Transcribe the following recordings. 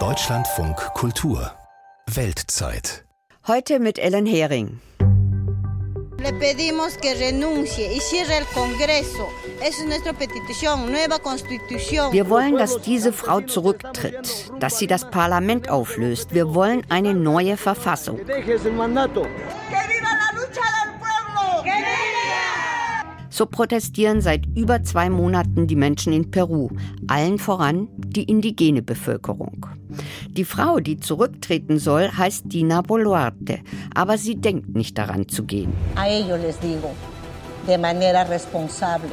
Deutschlandfunk Kultur Weltzeit. Heute mit Ellen Hering. Le pedimos que renuncie y cierre el Congreso. Es nuestra petición, nueva constitución. Wir wollen, dass diese Frau zurücktritt, dass sie das Parlament auflöst. Wir wollen eine neue Verfassung. So protestieren seit über zwei Monaten die Menschen in Peru, allen voran die indigene Bevölkerung. Die Frau, die zurücktreten soll, heißt Dina Boluarte, aber sie denkt nicht daran zu gehen. A ellos les digo, de manera responsable,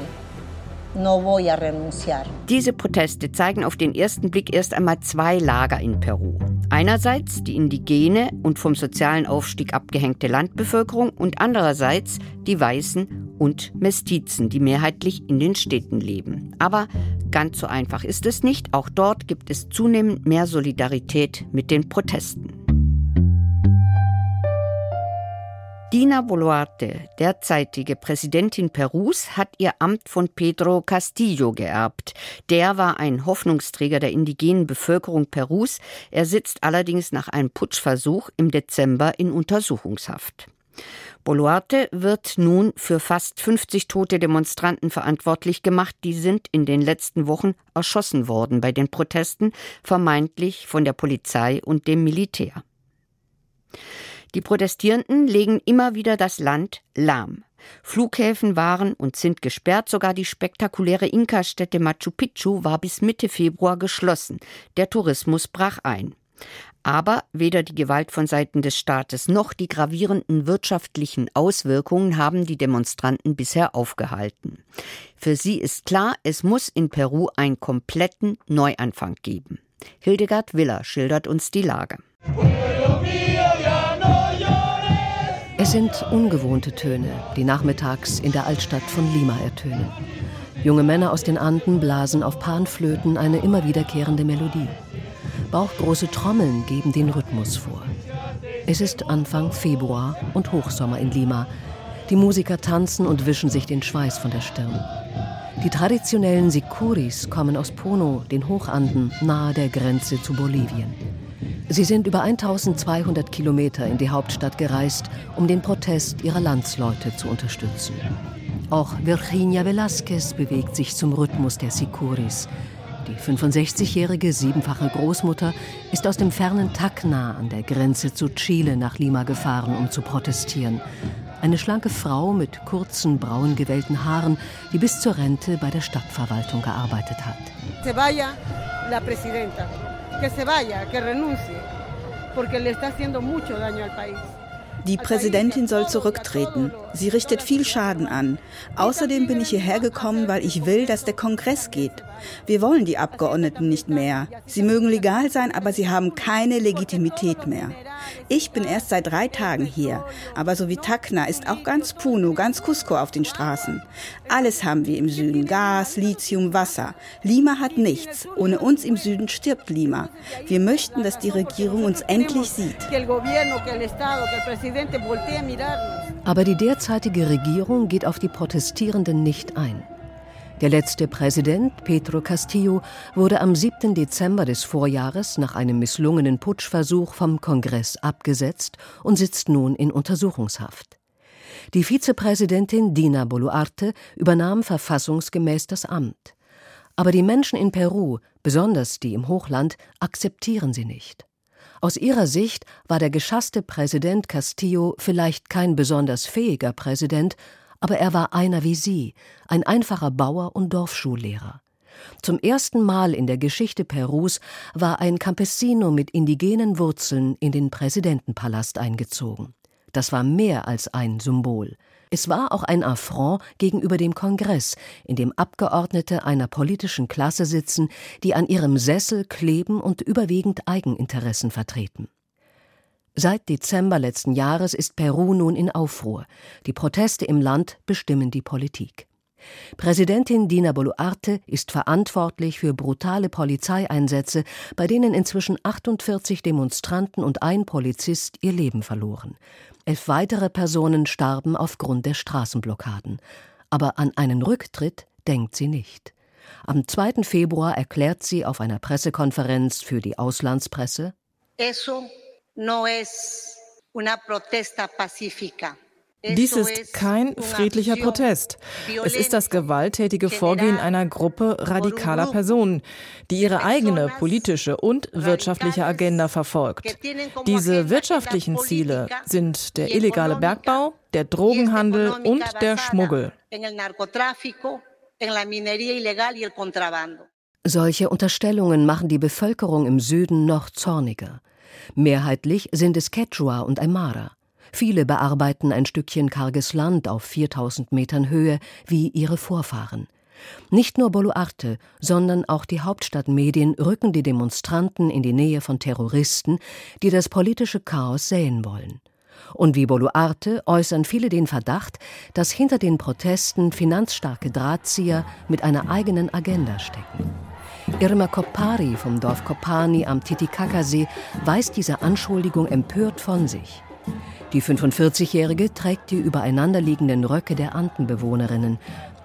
no voy a renunciar. Diese Proteste zeigen auf den ersten Blick erst einmal zwei Lager in Peru. Einerseits die indigene und vom sozialen Aufstieg abgehängte Landbevölkerung und andererseits die Weißen und Mestizen, die mehrheitlich in den Städten leben. Aber ganz so einfach ist es nicht. Auch dort gibt es zunehmend mehr Solidarität mit den Protesten. Dina Boluarte, derzeitige Präsidentin Perus, hat ihr Amt von Pedro Castillo geerbt. Der war ein Hoffnungsträger der indigenen Bevölkerung Perus. Er sitzt allerdings nach einem Putschversuch im Dezember in Untersuchungshaft. Boluarte wird nun für fast 50 tote Demonstranten verantwortlich gemacht. Die sind in den letzten Wochen erschossen worden bei den Protesten, vermeintlich von der Polizei und dem Militär. Die Protestierenden legen immer wieder das Land lahm. Flughäfen waren und sind gesperrt, sogar die spektakuläre Inka-Stätte Machu Picchu war bis Mitte Februar geschlossen. Der Tourismus brach ein. Aber weder die Gewalt von Seiten des Staates noch die gravierenden wirtschaftlichen Auswirkungen haben die Demonstranten bisher aufgehalten. Für sie ist klar, es muss in Peru einen kompletten Neuanfang geben. Hildegard Willer schildert uns die Lage. Es sind ungewohnte Töne, die nachmittags in der Altstadt von Lima ertönen. Junge Männer aus den Anden blasen auf Panflöten eine immer wiederkehrende Melodie. Bauchgroße Trommeln geben den Rhythmus vor. Es ist Anfang Februar und Hochsommer in Lima. Die Musiker tanzen und wischen sich den Schweiß von der Stirn. Die traditionellen Sikuris kommen aus Pono, den Hochanden, nahe der Grenze zu Bolivien. Sie sind über 1200 Kilometer in die Hauptstadt gereist, um den Protest ihrer Landsleute zu unterstützen. Auch Virginia Velázquez bewegt sich zum Rhythmus der Sikuris. Die 65-jährige siebenfache Großmutter ist aus dem fernen Tacna an der Grenze zu Chile nach Lima gefahren, um zu protestieren. Eine schlanke Frau mit kurzen, braun gewellten Haaren, die bis zur Rente bei der Stadtverwaltung gearbeitet hat. Se vaya la presidenta que se vaya, que renuncie, porque le está haciendo mucho daño al país. Die Präsidentin soll zurücktreten. Sie richtet viel Schaden an. Außerdem bin ich hierher gekommen, weil ich will, dass der Kongress geht. Wir wollen die Abgeordneten nicht mehr. Sie mögen legal sein, aber sie haben keine Legitimität mehr. Ich bin erst seit drei Tagen hier, aber so wie Tacna ist auch ganz Puno, ganz Cusco auf den Straßen. Alles haben wir im Süden. Gas, Lithium, Wasser. Lima hat nichts. Ohne uns im Süden stirbt Lima. Wir möchten, dass die Regierung uns endlich sieht. Aber die derzeitige Regierung geht auf die Protestierenden nicht ein. Der letzte Präsident, Pedro Castillo, wurde am 7. Dezember des Vorjahres nach einem misslungenen Putschversuch vom Kongress abgesetzt und sitzt nun in Untersuchungshaft. Die Vizepräsidentin Dina Boluarte übernahm verfassungsgemäß das Amt. Aber die Menschen in Peru, besonders die im Hochland, akzeptieren sie nicht. Aus ihrer Sicht war der geschasste Präsident Castillo vielleicht kein besonders fähiger Präsident, aber er war einer wie sie, ein einfacher Bauer und Dorfschullehrer. Zum ersten Mal in der Geschichte Perus war ein Campesino mit indigenen Wurzeln in den Präsidentenpalast eingezogen. Das war mehr als ein Symbol. Es war auch ein Affront gegenüber dem Kongress, in dem Abgeordnete einer politischen Klasse sitzen, die an ihrem Sessel kleben und überwiegend Eigeninteressen vertreten. Seit Dezember letzten Jahres ist Peru nun in Aufruhr. Die Proteste im Land bestimmen die Politik. Präsidentin Dina Boluarte ist verantwortlich für brutale Polizeieinsätze, bei denen inzwischen 48 Demonstranten und ein Polizist ihr Leben verloren. Elf weitere Personen starben aufgrund der Straßenblockaden. Aber an einen Rücktritt denkt sie nicht. Am 2. Februar erklärt sie auf einer Pressekonferenz für die Auslandspresse, Eso no es una protesta pacífica. Dies ist kein friedlicher Protest. Es ist das gewalttätige Vorgehen einer Gruppe radikaler Personen, die ihre eigene politische und wirtschaftliche Agenda verfolgt. Diese wirtschaftlichen Ziele sind der illegale Bergbau, der Drogenhandel und der Schmuggel. Solche Unterstellungen machen die Bevölkerung im Süden noch zorniger. Mehrheitlich sind es Quechua und Aymara. Viele bearbeiten ein Stückchen karges Land auf 4000 Metern Höhe wie ihre Vorfahren. Nicht nur Boluarte, sondern auch die Hauptstadtmedien rücken die Demonstranten in die Nähe von Terroristen, die das politische Chaos säen wollen. Und wie Boluarte äußern viele den Verdacht, dass hinter den Protesten finanzstarke Drahtzieher mit einer eigenen Agenda stecken. Irma Kopari vom Dorf Kopani am Titicacasee weist diese Anschuldigung empört von sich. Die 45-Jährige trägt die übereinanderliegenden Röcke der Andenbewohnerinnen.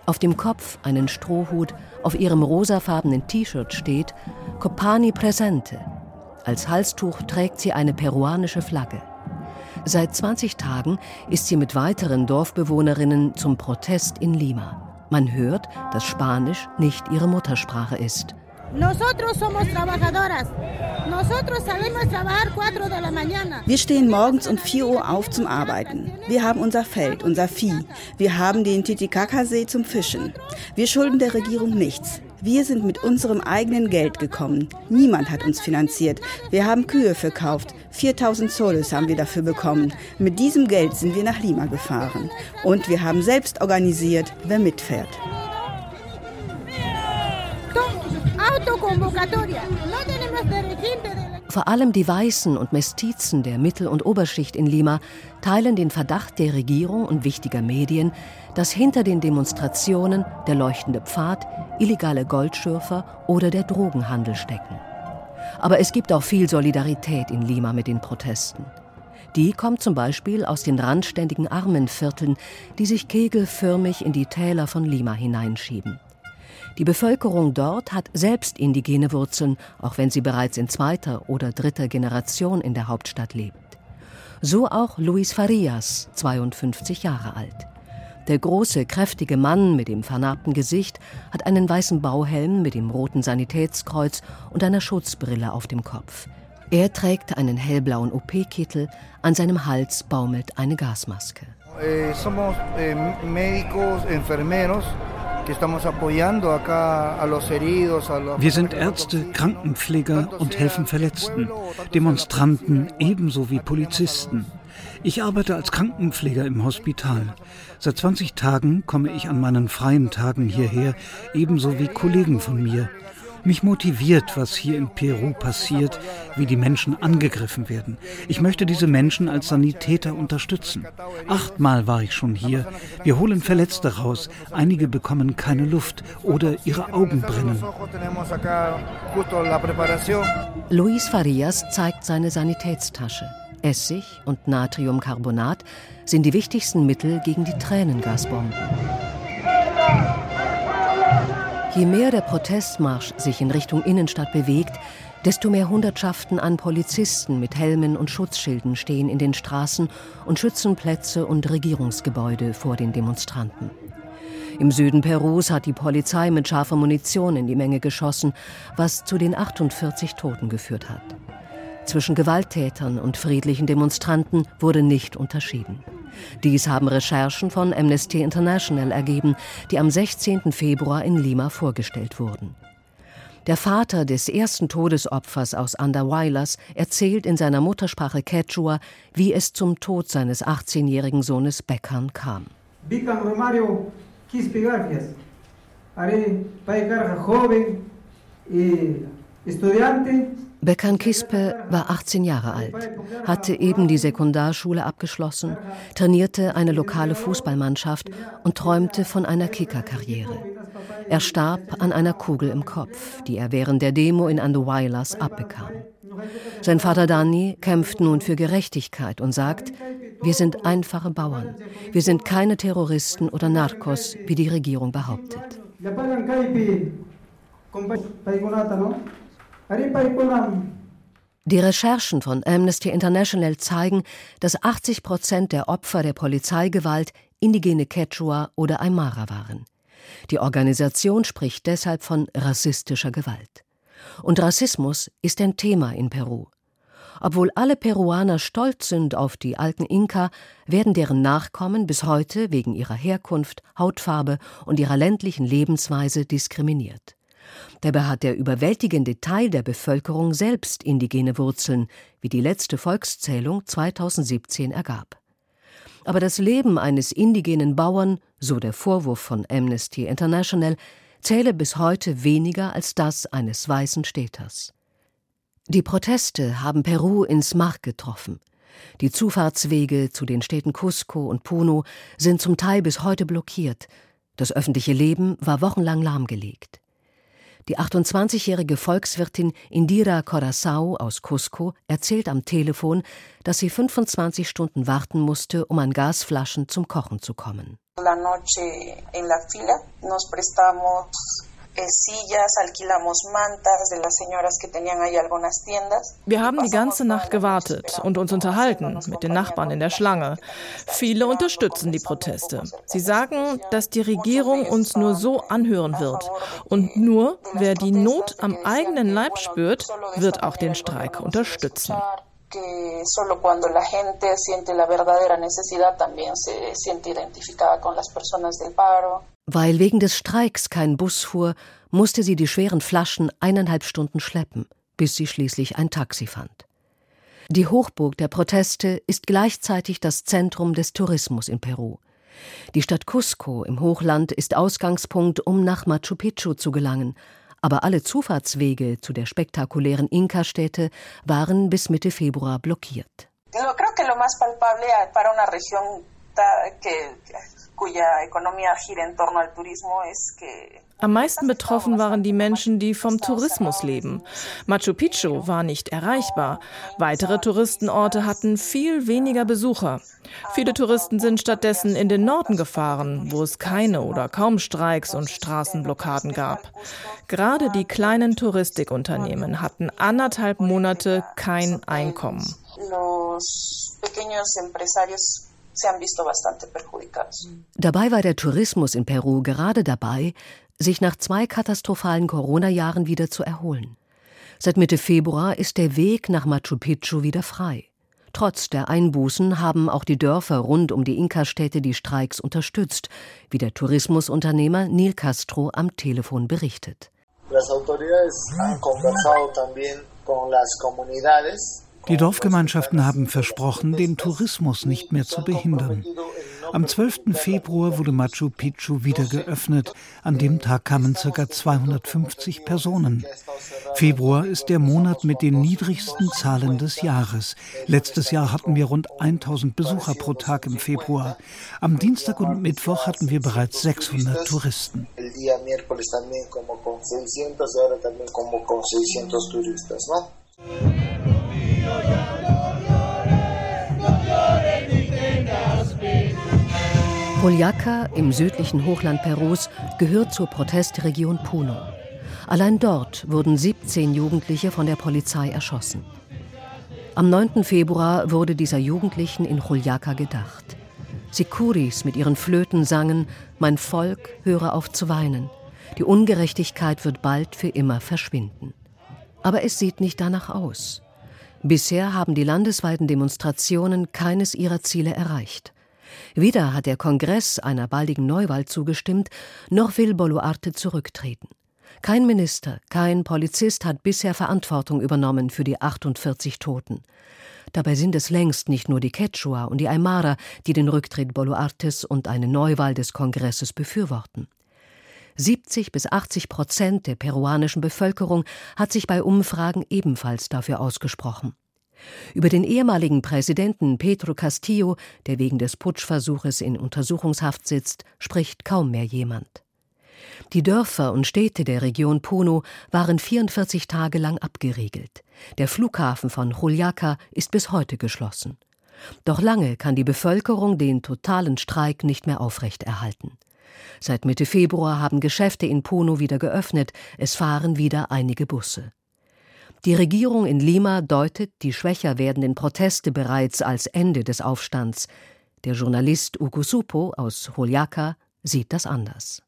Auf dem Kopf einen Strohhut, auf ihrem rosafarbenen T-Shirt steht Copani Presente. Als Halstuch trägt sie eine peruanische Flagge. Seit 20 Tagen ist sie mit weiteren Dorfbewohnerinnen zum Protest in Lima. Man hört, dass Spanisch nicht ihre Muttersprache ist. Nosotros somos trabajadoras. Nosotros salimos a trabajar 4 de la mañana. Wir stehen morgens um 4 Uhr auf zum Arbeiten. Wir haben unser Feld, unser Vieh. Wir haben den Titicacasee zum Fischen. Wir schulden der Regierung nichts. Wir sind mit unserem eigenen Geld gekommen. Niemand hat uns finanziert. Wir haben Kühe verkauft. 4000 Soles haben wir dafür bekommen. Mit diesem Geld sind wir nach Lima gefahren. Und wir haben selbst organisiert, wer mitfährt. Vor allem die Weißen und Mestizen der Mittel- und Oberschicht in Lima teilen den Verdacht der Regierung und wichtiger Medien, dass hinter den Demonstrationen der leuchtende Pfad, illegale Goldschürfer oder der Drogenhandel stecken. Aber es gibt auch viel Solidarität in Lima mit den Protesten. Die kommt zum Beispiel aus den randständigen Armenvierteln, die sich kegelförmig in die Täler von Lima hineinschieben. Die Bevölkerung dort hat selbst indigene Wurzeln, auch wenn sie bereits in zweiter oder dritter Generation in der Hauptstadt lebt. So auch Luis Farias, 52 Jahre alt. Der große, kräftige Mann mit dem vernarbten Gesicht hat einen weißen Bauhelm mit dem roten Sanitätskreuz und einer Schutzbrille auf dem Kopf. Er trägt einen hellblauen OP-Kittel, an seinem Hals baumelt eine Gasmaske. Eh, somos eh, médicos, enfermeros wir sind Ärzte, Krankenpfleger und helfen Verletzten, Demonstranten ebenso wie Polizisten. Ich arbeite als Krankenpfleger im Hospital. Seit 20 Tagen komme ich an meinen freien Tagen hierher, ebenso wie Kollegen von mir. Mich motiviert, was hier in Peru passiert, wie die Menschen angegriffen werden. Ich möchte diese Menschen als Sanitäter unterstützen. Achtmal war ich schon hier. Wir holen Verletzte raus. Einige bekommen keine Luft oder ihre Augen brennen. Luis Farias zeigt seine Sanitätstasche. Essig und Natriumcarbonat sind die wichtigsten Mittel gegen die Tränengasbomben. Je mehr der Protestmarsch sich in Richtung Innenstadt bewegt, desto mehr Hundertschaften an Polizisten mit Helmen und Schutzschilden stehen in den Straßen und schützen Plätze und Regierungsgebäude vor den Demonstranten. Im Süden Perus hat die Polizei mit scharfer Munition in die Menge geschossen, was zu den 48 Toten geführt hat. Zwischen Gewalttätern und friedlichen Demonstranten wurde nicht unterschieden. Dies haben Recherchen von Amnesty International ergeben, die am 16. Februar in Lima vorgestellt wurden. Der Vater des ersten Todesopfers aus Andahuaylas erzählt in seiner Muttersprache Quechua, wie es zum Tod seines 18-jährigen Sohnes Bekan kam. Bekan Romario Quispigarfias, are joven estudiante Bekan Kispe war 18 Jahre alt, hatte eben die Sekundarschule abgeschlossen, trainierte eine lokale Fußballmannschaft und träumte von einer Kickerkarriere. Er starb an einer Kugel im Kopf, die er während der Demo in Anduwailas abbekam. Sein Vater Dani kämpft nun für Gerechtigkeit und sagt, wir sind einfache Bauern. Wir sind keine Terroristen oder Narcos, wie die Regierung behauptet. Die Recherchen von Amnesty International zeigen, dass 80 Prozent der Opfer der Polizeigewalt indigene Quechua oder Aymara waren. Die Organisation spricht deshalb von rassistischer Gewalt. Und Rassismus ist ein Thema in Peru. Obwohl alle Peruaner stolz sind auf die alten Inka, werden deren Nachkommen bis heute wegen ihrer Herkunft, Hautfarbe und ihrer ländlichen Lebensweise diskriminiert. Dabei hat der überwältigende Teil der Bevölkerung selbst indigene Wurzeln, wie die letzte Volkszählung 2017 ergab. Aber das Leben eines indigenen Bauern, so der Vorwurf von Amnesty International, zähle bis heute weniger als das eines weißen Städters. Die Proteste haben Peru ins Mark getroffen. Die Zufahrtswege zu den Städten Cusco und Puno sind zum Teil bis heute blockiert. Das öffentliche Leben war wochenlang lahmgelegt. Die 28-jährige Volkswirtin Indira Corazao aus Cusco erzählt am Telefon, dass sie 25 Stunden warten musste, um an Gasflaschen zum Kochen zu kommen. La noche en la fila nos prestamos wir haben die ganze Nacht gewartet und uns unterhalten mit den Nachbarn in der Schlange. Viele unterstützen die Proteste. Sie sagen, dass die Regierung uns nur so anhören wird. Und nur wer die Not am eigenen Leib spürt, wird auch den Streik unterstützen que solo cuando la gente siente la verdadera necesidad también se siente identificada con las personas del paro. Weil wegen des Streiks kein Bus fuhr, musste sie die schweren Flaschen eineinhalb Stunden schleppen, bis sie schließlich ein Taxi fand. Die Hochburg der Proteste ist gleichzeitig das Zentrum des Tourismus in Peru. Die Stadt Cusco im Hochland ist Ausgangspunkt, um nach Machu Picchu zu gelangen, aber alle Zufahrtswege zu der spektakulären Inka-Stätte waren bis Mitte Februar blockiert. Creo que lo más palpable para una am meisten betroffen waren die Menschen, die vom Tourismus leben. Machu Picchu war nicht erreichbar. Weitere Touristenorte hatten viel weniger Besucher. Viele Touristen sind stattdessen in den Norden gefahren, wo es keine oder kaum Streiks und Straßenblockaden gab. Gerade die kleinen Touristikunternehmen hatten anderthalb Monate kein Einkommen. Los pequeños empresarios Dabei war der Tourismus in Peru gerade dabei, sich nach zwei katastrophalen Corona-Jahren wieder zu erholen. Seit Mitte Februar ist der Weg nach Machu Picchu wieder frei. Trotz der Einbußen haben auch die Dörfer rund um die Inka-Städte die Streiks unterstützt, wie der Tourismusunternehmer Neil Castro am Telefon berichtet. Las autoridades han conversado también con las comunidades die Dorfgemeinschaften haben versprochen, den Tourismus nicht mehr zu behindern. Am 12. Februar wurde Machu Picchu wieder geöffnet. An dem Tag kamen ca. 250 Personen. Februar ist der Monat mit den niedrigsten Zahlen des Jahres. Letztes Jahr hatten wir rund 1000 Besucher pro Tag im Februar. Am Dienstag und Mittwoch hatten wir bereits 600 Touristen. Juliaca im südlichen Hochland Perus gehört zur Protestregion Puno. Allein dort wurden 17 Jugendliche von der Polizei erschossen. Am 9. Februar wurde dieser Jugendlichen in Juliaca gedacht. Sikuris mit ihren Flöten sangen: Mein Volk, höre auf zu weinen. Die Ungerechtigkeit wird bald für immer verschwinden. Aber es sieht nicht danach aus. Bisher haben die landesweiten Demonstrationen keines ihrer Ziele erreicht. Weder hat der Kongress einer baldigen Neuwahl zugestimmt, noch will Boluarte zurücktreten. Kein Minister, kein Polizist hat bisher Verantwortung übernommen für die 48 Toten. Dabei sind es längst nicht nur die Quechua und die Aymara, die den Rücktritt Boluartes und eine Neuwahl des Kongresses befürworten. 70 bis 80 Prozent der peruanischen Bevölkerung hat sich bei Umfragen ebenfalls dafür ausgesprochen. Über den ehemaligen Präsidenten Pedro Castillo, der wegen des Putschversuches in Untersuchungshaft sitzt, spricht kaum mehr jemand. Die Dörfer und Städte der Region Puno waren 44 Tage lang abgeriegelt. Der Flughafen von Juliaca ist bis heute geschlossen. Doch lange kann die Bevölkerung den totalen Streik nicht mehr aufrechterhalten. Seit Mitte Februar haben Geschäfte in Puno wieder geöffnet, es fahren wieder einige Busse. Die Regierung in Lima deutet die schwächer werdenden Proteste bereits als Ende des Aufstands. Der Journalist Ugo Supo aus Juliaca sieht das anders.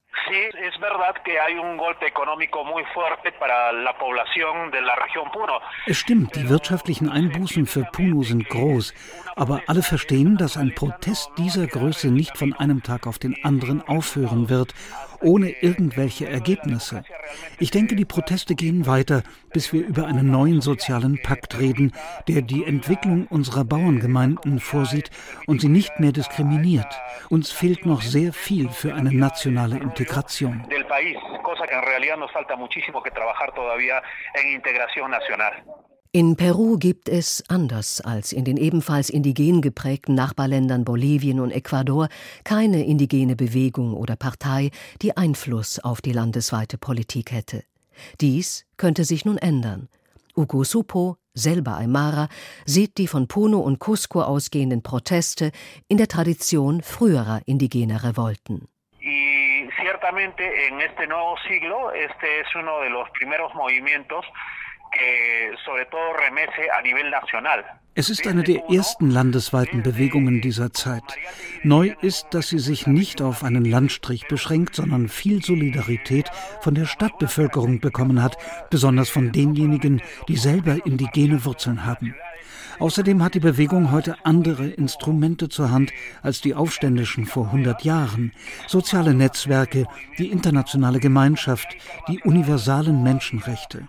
Es stimmt, die wirtschaftlichen Einbußen für Puno sind groß, aber alle verstehen, dass ein Protest dieser Größe nicht von einem Tag auf den anderen aufhören wird, ohne irgendwelche Ergebnisse. Ich denke, die Proteste gehen weiter, bis wir über einen neuen sozialen Pakt reden, der die Entwicklung unserer Bauerngemeinden vorsieht und sie nicht mehr diskriminiert. Uns fehlt noch sehr viel für eine nationale Integration. In Peru gibt es, anders als in den ebenfalls indigen geprägten Nachbarländern Bolivien und Ecuador, keine indigene Bewegung oder Partei, die Einfluss auf die landesweite Politik hätte. Dies könnte sich nun ändern. Ugo Supo, selber Aymara, sieht die von Puno und Cusco ausgehenden Proteste in der Tradition früherer indigener Revolten. ciertamente en este nuevo siglo, este es uno de los primeros movimientos es ist eine der ersten landesweiten Bewegungen dieser Zeit. Neu ist, dass sie sich nicht auf einen Landstrich beschränkt, sondern viel Solidarität von der Stadtbevölkerung bekommen hat, besonders von denjenigen, die selber indigene Wurzeln haben. Außerdem hat die Bewegung heute andere Instrumente zur Hand als die Aufständischen vor 100 Jahren. Soziale Netzwerke, die internationale Gemeinschaft, die universalen Menschenrechte.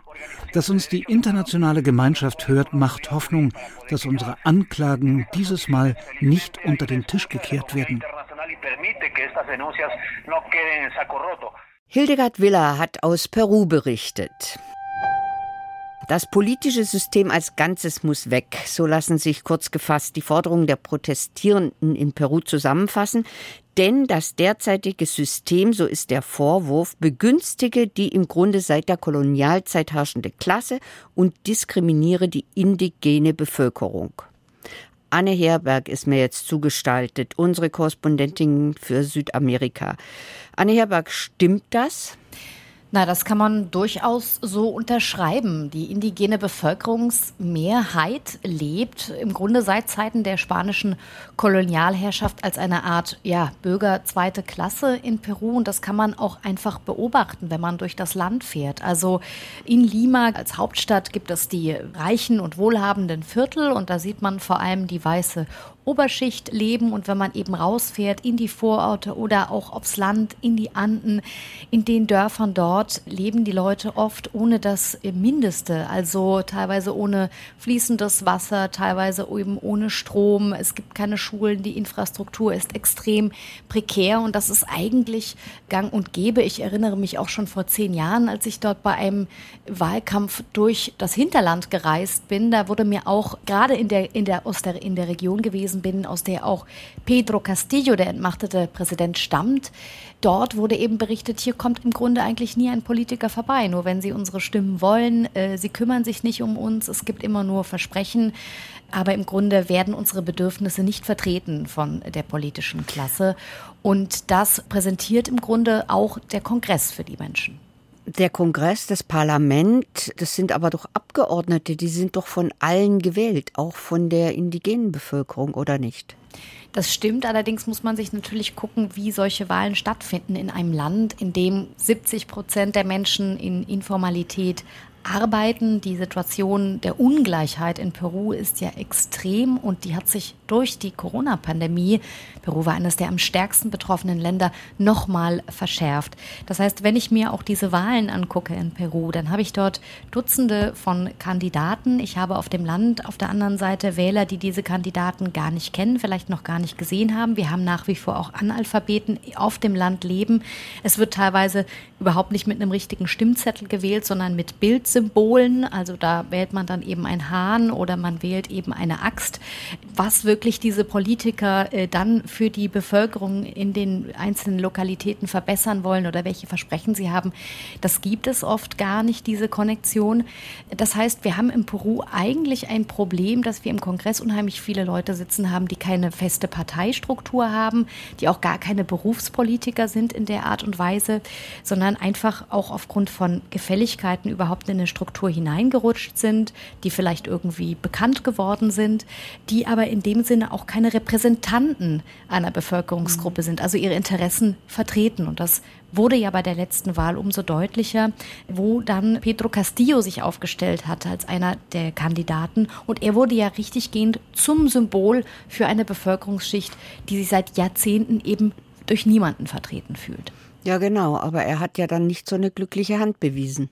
Dass uns die internationale Gemeinschaft hört, macht Hoffnung, dass unsere Anklagen dieses Mal nicht unter den Tisch gekehrt werden. Hildegard Willer hat aus Peru berichtet. Das politische System als Ganzes muss weg. So lassen sich kurz gefasst die Forderungen der Protestierenden in Peru zusammenfassen. Denn das derzeitige System, so ist der Vorwurf, begünstige die im Grunde seit der Kolonialzeit herrschende Klasse und diskriminiere die indigene Bevölkerung. Anne Herberg ist mir jetzt zugestaltet, unsere Korrespondentin für Südamerika. Anne Herberg, stimmt das? Na, das kann man durchaus so unterschreiben. Die indigene Bevölkerungsmehrheit lebt im Grunde seit Zeiten der spanischen Kolonialherrschaft als eine Art ja, Bürger zweite Klasse in Peru. Und das kann man auch einfach beobachten, wenn man durch das Land fährt. Also in Lima als Hauptstadt gibt es die reichen und wohlhabenden Viertel und da sieht man vor allem die weiße Oberschicht leben und wenn man eben rausfährt in die Vororte oder auch aufs Land, in die Anden, in den Dörfern dort leben die Leute oft ohne das Mindeste, also teilweise ohne fließendes Wasser, teilweise eben ohne Strom. Es gibt keine Schulen, die Infrastruktur ist extrem prekär und das ist eigentlich gang und gäbe. Ich erinnere mich auch schon vor zehn Jahren, als ich dort bei einem Wahlkampf durch das Hinterland gereist bin, da wurde mir auch gerade in der, in der, aus in der Region gewesen, gewesen bin, aus der auch Pedro Castillo, der entmachtete Präsident, stammt. Dort wurde eben berichtet, hier kommt im Grunde eigentlich nie ein Politiker vorbei, nur wenn sie unsere Stimmen wollen. Äh, sie kümmern sich nicht um uns, es gibt immer nur Versprechen. Aber im Grunde werden unsere Bedürfnisse nicht vertreten von der politischen Klasse. Und das präsentiert im Grunde auch der Kongress für die Menschen. Der Kongress, das Parlament, das sind aber doch Abgeordnete, die sind doch von allen gewählt, auch von der indigenen Bevölkerung, oder nicht? Das stimmt, allerdings muss man sich natürlich gucken, wie solche Wahlen stattfinden in einem Land, in dem 70 Prozent der Menschen in Informalität arbeiten. Die Situation der Ungleichheit in Peru ist ja extrem und die hat sich durch die Corona-Pandemie, Peru war eines der am stärksten betroffenen Länder, nochmal verschärft. Das heißt, wenn ich mir auch diese Wahlen angucke in Peru, dann habe ich dort Dutzende von Kandidaten. Ich habe auf dem Land auf der anderen Seite Wähler, die diese Kandidaten gar nicht kennen, vielleicht noch gar nicht gesehen haben. Wir haben nach wie vor auch Analphabeten auf dem Land leben. Es wird teilweise überhaupt nicht mit einem richtigen Stimmzettel gewählt, sondern mit Bild Symbolen. Also da wählt man dann eben einen Hahn oder man wählt eben eine Axt. Was wirklich diese Politiker äh, dann für die Bevölkerung in den einzelnen Lokalitäten verbessern wollen oder welche Versprechen sie haben, das gibt es oft gar nicht, diese Konnektion. Das heißt, wir haben in Peru eigentlich ein Problem, dass wir im Kongress unheimlich viele Leute sitzen haben, die keine feste Parteistruktur haben, die auch gar keine Berufspolitiker sind in der Art und Weise, sondern einfach auch aufgrund von Gefälligkeiten überhaupt in eine Struktur hineingerutscht sind, die vielleicht irgendwie bekannt geworden sind, die aber in dem Sinne auch keine Repräsentanten einer Bevölkerungsgruppe sind, also ihre Interessen vertreten. Und das wurde ja bei der letzten Wahl umso deutlicher, wo dann Pedro Castillo sich aufgestellt hatte als einer der Kandidaten. Und er wurde ja richtiggehend zum Symbol für eine Bevölkerungsschicht, die sich seit Jahrzehnten eben durch niemanden vertreten fühlt. Ja, genau, aber er hat ja dann nicht so eine glückliche Hand bewiesen.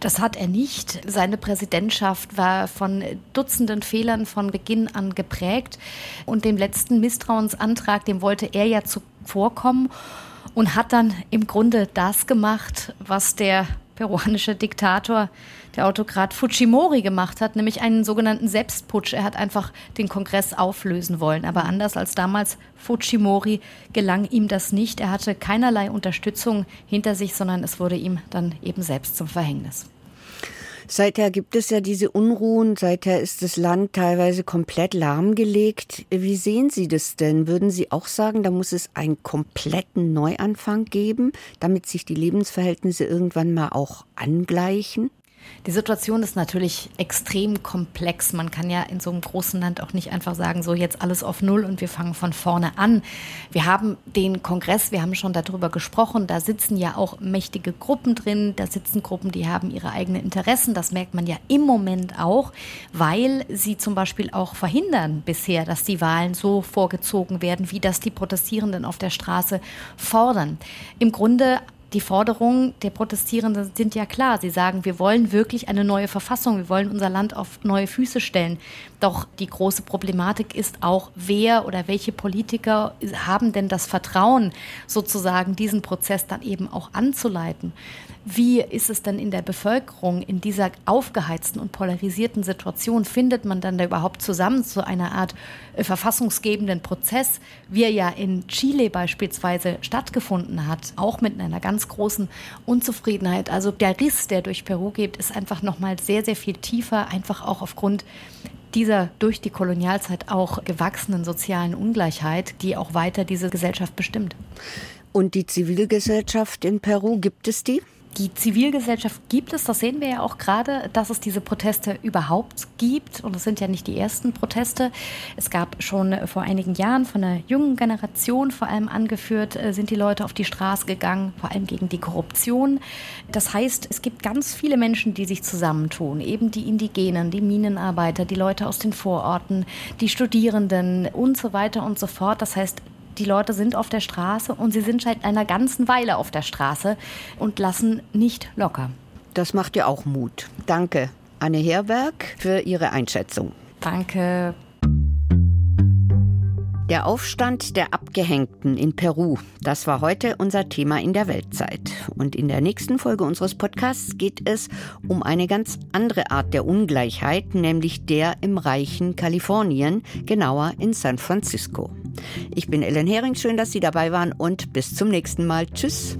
Das hat er nicht. Seine Präsidentschaft war von Dutzenden Fehlern von Beginn an geprägt. Und dem letzten Misstrauensantrag, dem wollte er ja zuvorkommen und hat dann im Grunde das gemacht, was der peruanische Diktator, der Autokrat Fujimori gemacht hat, nämlich einen sogenannten Selbstputsch. Er hat einfach den Kongress auflösen wollen. Aber anders als damals Fujimori gelang ihm das nicht. Er hatte keinerlei Unterstützung hinter sich, sondern es wurde ihm dann eben selbst zum Verhängnis. Seither gibt es ja diese Unruhen, seither ist das Land teilweise komplett lahmgelegt. Wie sehen Sie das denn? Würden Sie auch sagen, da muss es einen kompletten Neuanfang geben, damit sich die Lebensverhältnisse irgendwann mal auch angleichen? Die Situation ist natürlich extrem komplex. Man kann ja in so einem großen Land auch nicht einfach sagen, so jetzt alles auf Null und wir fangen von vorne an. Wir haben den Kongress, wir haben schon darüber gesprochen, da sitzen ja auch mächtige Gruppen drin, da sitzen Gruppen, die haben ihre eigenen Interessen. Das merkt man ja im Moment auch, weil sie zum Beispiel auch verhindern bisher, dass die Wahlen so vorgezogen werden, wie das die Protestierenden auf der Straße fordern. Im Grunde die Forderungen der Protestierenden sind ja klar. Sie sagen, wir wollen wirklich eine neue Verfassung, wir wollen unser Land auf neue Füße stellen. Doch die große Problematik ist auch, wer oder welche Politiker haben denn das Vertrauen, sozusagen diesen Prozess dann eben auch anzuleiten. Wie ist es denn in der Bevölkerung in dieser aufgeheizten und polarisierten Situation? Findet man dann da überhaupt zusammen zu einer Art äh, verfassungsgebenden Prozess, wie er ja in Chile beispielsweise stattgefunden hat, auch mit einer ganz großen Unzufriedenheit? Also der Riss, der durch Peru geht, ist einfach noch mal sehr, sehr viel tiefer, einfach auch aufgrund dieser durch die Kolonialzeit auch gewachsenen sozialen Ungleichheit, die auch weiter diese Gesellschaft bestimmt. Und die Zivilgesellschaft in Peru, gibt es die? Die Zivilgesellschaft gibt es, das sehen wir ja auch gerade, dass es diese Proteste überhaupt gibt. Und es sind ja nicht die ersten Proteste. Es gab schon vor einigen Jahren von einer jungen Generation vor allem angeführt, äh, sind die Leute auf die Straße gegangen, vor allem gegen die Korruption. Das heißt, es gibt ganz viele Menschen, die sich zusammentun. Eben die Indigenen, die Minenarbeiter, die Leute aus den Vororten, die Studierenden und so weiter und so fort. Das heißt, die Leute sind auf der Straße und sie sind seit einer ganzen Weile auf der Straße und lassen nicht locker. Das macht ja auch Mut. Danke, Anne Herberg, für Ihre Einschätzung. Danke. Der Aufstand der Abgehängten in Peru, das war heute unser Thema in der Weltzeit. Und in der nächsten Folge unseres Podcasts geht es um eine ganz andere Art der Ungleichheit, nämlich der im reichen Kalifornien, genauer in San Francisco. Ich bin Ellen Hering, schön, dass Sie dabei waren und bis zum nächsten Mal. Tschüss.